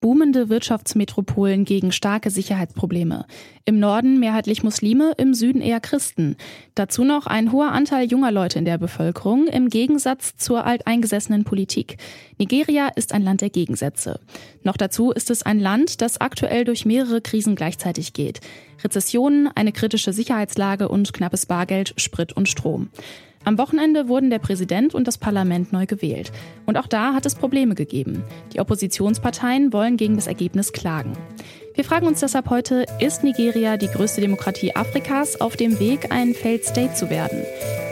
Boomende Wirtschaftsmetropolen gegen starke Sicherheitsprobleme. Im Norden mehrheitlich Muslime, im Süden eher Christen. Dazu noch ein hoher Anteil junger Leute in der Bevölkerung im Gegensatz zur alteingesessenen Politik. Nigeria ist ein Land der Gegensätze. Noch dazu ist es ein Land, das aktuell durch mehrere Krisen gleichzeitig geht. Rezessionen, eine kritische Sicherheitslage und knappes Bargeld, Sprit und Strom. Am Wochenende wurden der Präsident und das Parlament neu gewählt. Und auch da hat es Probleme gegeben. Die Oppositionsparteien wollen gegen das Ergebnis klagen. Wir fragen uns deshalb heute, ist Nigeria die größte Demokratie Afrikas auf dem Weg, ein Failed State zu werden?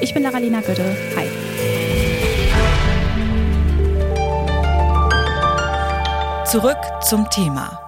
Ich bin Laralina Götte. Hi. Zurück zum Thema.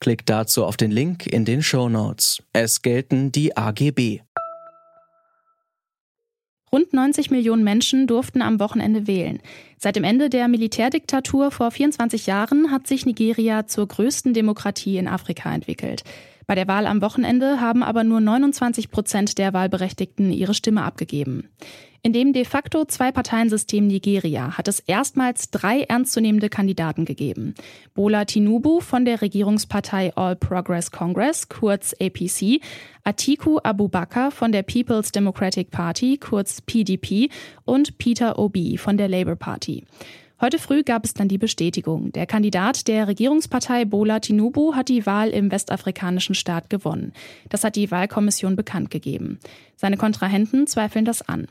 Klickt dazu auf den Link in den Show Notes. Es gelten die AGB. Rund 90 Millionen Menschen durften am Wochenende wählen. Seit dem Ende der Militärdiktatur vor 24 Jahren hat sich Nigeria zur größten Demokratie in Afrika entwickelt. Bei der Wahl am Wochenende haben aber nur 29 Prozent der Wahlberechtigten ihre Stimme abgegeben. In dem de facto Zwei-Parteien-System Nigeria hat es erstmals drei ernstzunehmende Kandidaten gegeben. Bola Tinubu von der Regierungspartei All Progress Congress, kurz APC, Atiku Abubakar von der People's Democratic Party, kurz PDP, und Peter Obi von der Labour Party. Heute früh gab es dann die Bestätigung. Der Kandidat der Regierungspartei Bola Tinubu hat die Wahl im westafrikanischen Staat gewonnen. Das hat die Wahlkommission bekannt gegeben. Seine Kontrahenten zweifeln das an.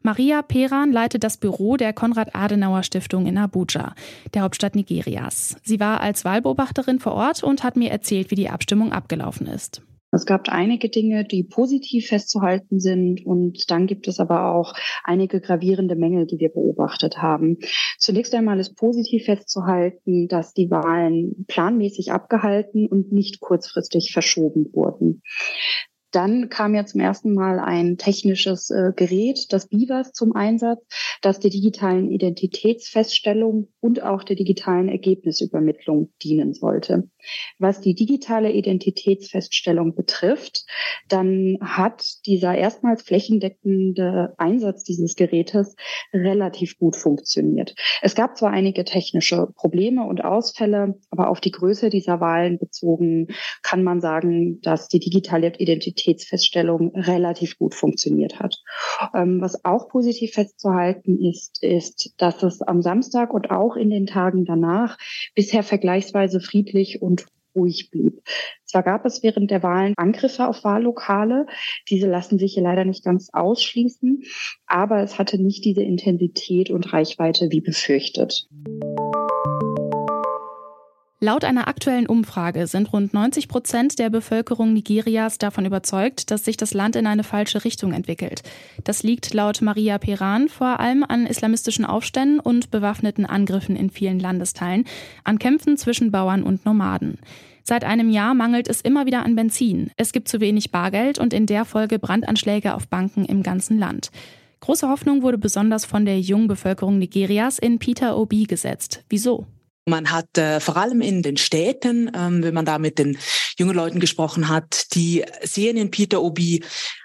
Maria Peran leitet das Büro der Konrad-Adenauer-Stiftung in Abuja, der Hauptstadt Nigerias. Sie war als Wahlbeobachterin vor Ort und hat mir erzählt, wie die Abstimmung abgelaufen ist. Es gab einige Dinge, die positiv festzuhalten sind und dann gibt es aber auch einige gravierende Mängel, die wir beobachtet haben. Zunächst einmal ist positiv festzuhalten, dass die Wahlen planmäßig abgehalten und nicht kurzfristig verschoben wurden. Dann kam ja zum ersten Mal ein technisches äh, Gerät, das BIVAS, zum Einsatz, das der digitalen Identitätsfeststellung und auch der digitalen Ergebnisübermittlung dienen sollte. Was die digitale Identitätsfeststellung betrifft, dann hat dieser erstmals flächendeckende Einsatz dieses Gerätes relativ gut funktioniert. Es gab zwar einige technische Probleme und Ausfälle, aber auf die Größe dieser Wahlen bezogen kann man sagen, dass die digitale Identitätsfeststellung relativ gut funktioniert hat. Ähm, was auch positiv festzuhalten ist, ist, dass es am Samstag und auch in den Tagen danach bisher vergleichsweise friedlich und ruhig blieb. Zwar gab es während der Wahlen Angriffe auf Wahllokale, diese lassen sich hier leider nicht ganz ausschließen, aber es hatte nicht diese Intensität und Reichweite wie befürchtet. Laut einer aktuellen Umfrage sind rund 90 Prozent der Bevölkerung Nigerias davon überzeugt, dass sich das Land in eine falsche Richtung entwickelt. Das liegt laut Maria Peran vor allem an islamistischen Aufständen und bewaffneten Angriffen in vielen Landesteilen, an Kämpfen zwischen Bauern und Nomaden. Seit einem Jahr mangelt es immer wieder an Benzin. Es gibt zu wenig Bargeld und in der Folge Brandanschläge auf Banken im ganzen Land. Große Hoffnung wurde besonders von der jungen Bevölkerung Nigerias in Peter Obi gesetzt. Wieso? Man hat äh, vor allem in den Städten, ähm, wenn man da mit den jungen Leuten gesprochen hat, die sehen in Peter Obi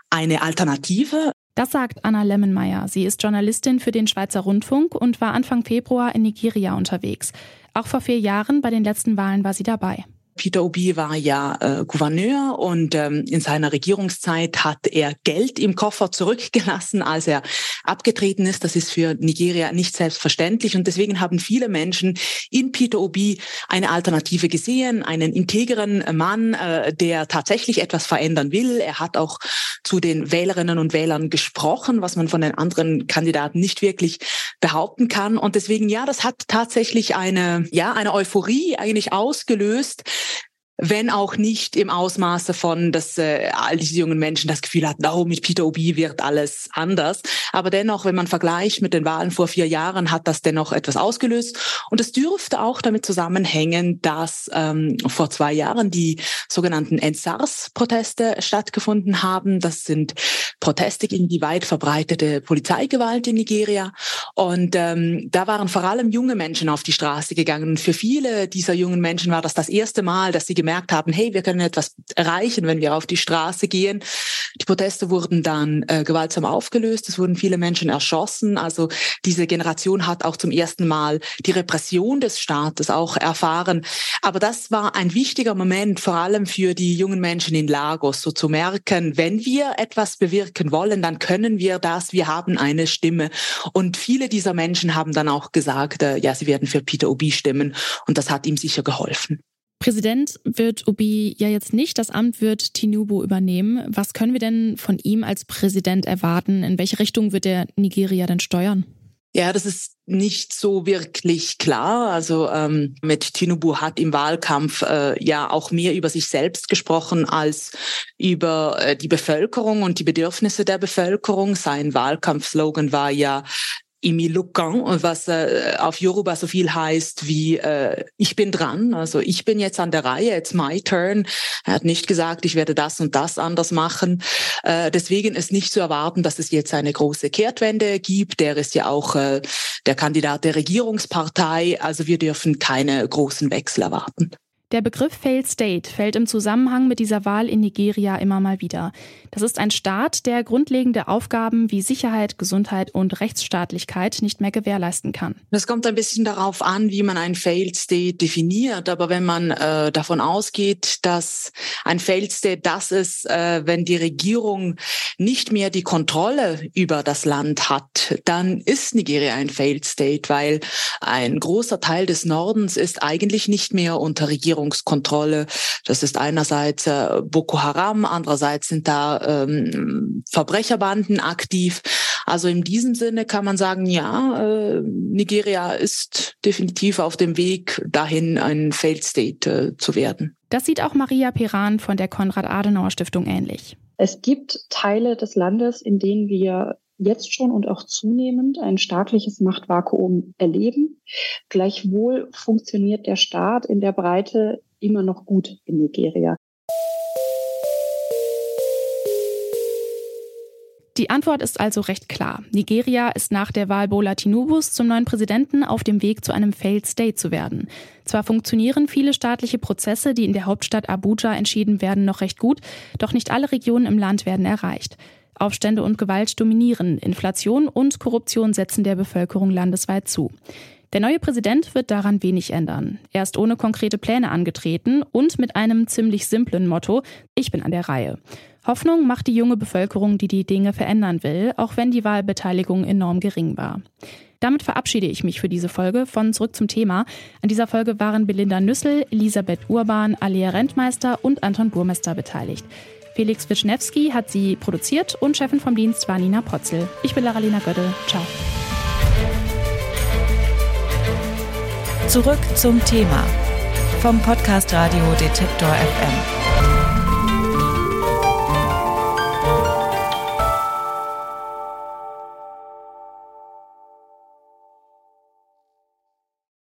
eine Alternative. Das sagt Anna Lemmenmeier. Sie ist Journalistin für den Schweizer Rundfunk und war Anfang Februar in Nigeria unterwegs. Auch vor vier Jahren bei den letzten Wahlen war sie dabei. Peter Obi war ja äh, Gouverneur und ähm, in seiner Regierungszeit hat er Geld im Koffer zurückgelassen, als er abgetreten ist. Das ist für Nigeria nicht selbstverständlich und deswegen haben viele Menschen in Peter Obi eine Alternative gesehen, einen integeren Mann, äh, der tatsächlich etwas verändern will. Er hat auch zu den Wählerinnen und Wählern gesprochen, was man von den anderen Kandidaten nicht wirklich behaupten kann. Und deswegen, ja, das hat tatsächlich eine, ja, eine Euphorie eigentlich ausgelöst wenn auch nicht im Ausmaße von, dass äh, all diese jungen Menschen das Gefühl hatten, oh, mit Peter Obi wird alles anders. Aber dennoch, wenn man vergleicht mit den Wahlen vor vier Jahren, hat das dennoch etwas ausgelöst. Und es dürfte auch damit zusammenhängen, dass ähm, vor zwei Jahren die sogenannten NSARS-Proteste stattgefunden haben. Das sind Proteste gegen die weit verbreitete Polizeigewalt in Nigeria. Und ähm, da waren vor allem junge Menschen auf die Straße gegangen. Und für viele dieser jungen Menschen war das das erste Mal, dass sie gemerkt haben, hey, wir können etwas erreichen, wenn wir auf die Straße gehen. Die Proteste wurden dann äh, gewaltsam aufgelöst. Es wurden viele Menschen erschossen. Also diese Generation hat auch zum ersten Mal die Repression des Staates auch erfahren. Aber das war ein wichtiger Moment, vor allem für die jungen Menschen in Lagos, so zu merken, wenn wir etwas bewirken wollen, dann können wir das. Wir haben eine Stimme. Und viele dieser Menschen haben dann auch gesagt, äh, ja, sie werden für Peter Obi stimmen. Und das hat ihm sicher geholfen. Präsident wird Obi ja jetzt nicht, das Amt wird Tinubu übernehmen. Was können wir denn von ihm als Präsident erwarten? In welche Richtung wird er Nigeria denn steuern? Ja, das ist nicht so wirklich klar. Also ähm, mit Tinubu hat im Wahlkampf äh, ja auch mehr über sich selbst gesprochen als über äh, die Bevölkerung und die Bedürfnisse der Bevölkerung. Sein Wahlkampfslogan war ja Imi Lukan, was äh, auf Yoruba so viel heißt wie äh, ich bin dran, also ich bin jetzt an der Reihe, it's my turn. Er hat nicht gesagt, ich werde das und das anders machen. Äh, deswegen ist nicht zu erwarten, dass es jetzt eine große Kehrtwende gibt. Der ist ja auch äh, der Kandidat der Regierungspartei, also wir dürfen keine großen Wechsel erwarten. Der Begriff Failed State fällt im Zusammenhang mit dieser Wahl in Nigeria immer mal wieder. Das ist ein Staat, der grundlegende Aufgaben wie Sicherheit, Gesundheit und Rechtsstaatlichkeit nicht mehr gewährleisten kann. Das kommt ein bisschen darauf an, wie man ein Failed State definiert. Aber wenn man äh, davon ausgeht, dass ein Failed State das ist, äh, wenn die Regierung nicht mehr die Kontrolle über das Land hat, dann ist Nigeria ein Failed State, weil ein großer Teil des Nordens ist eigentlich nicht mehr unter Regierung Regierungskontrolle. Das ist einerseits äh, Boko Haram, andererseits sind da ähm, Verbrecherbanden aktiv. Also in diesem Sinne kann man sagen, ja, äh, Nigeria ist definitiv auf dem Weg dahin, ein Failed State äh, zu werden. Das sieht auch Maria Peran von der Konrad-Adenauer-Stiftung ähnlich. Es gibt Teile des Landes, in denen wir jetzt schon und auch zunehmend ein staatliches Machtvakuum erleben. Gleichwohl funktioniert der Staat in der Breite immer noch gut in Nigeria. Die Antwort ist also recht klar. Nigeria ist nach der Wahl Bola Tinubus zum neuen Präsidenten auf dem Weg zu einem Failed State zu werden. Zwar funktionieren viele staatliche Prozesse, die in der Hauptstadt Abuja entschieden werden, noch recht gut, doch nicht alle Regionen im Land werden erreicht. Aufstände und Gewalt dominieren, Inflation und Korruption setzen der Bevölkerung landesweit zu. Der neue Präsident wird daran wenig ändern. Er ist ohne konkrete Pläne angetreten und mit einem ziemlich simplen Motto, ich bin an der Reihe. Hoffnung macht die junge Bevölkerung, die die Dinge verändern will, auch wenn die Wahlbeteiligung enorm gering war. Damit verabschiede ich mich für diese Folge von Zurück zum Thema. An dieser Folge waren Belinda Nüssel, Elisabeth Urban, Alia Rentmeister und Anton Burmester beteiligt. Felix Wischnewski hat sie produziert und Chefin vom Dienst war Nina Potzel. Ich bin Laralina Gödel. Ciao. Zurück zum Thema vom Podcast Radio Detektor FM.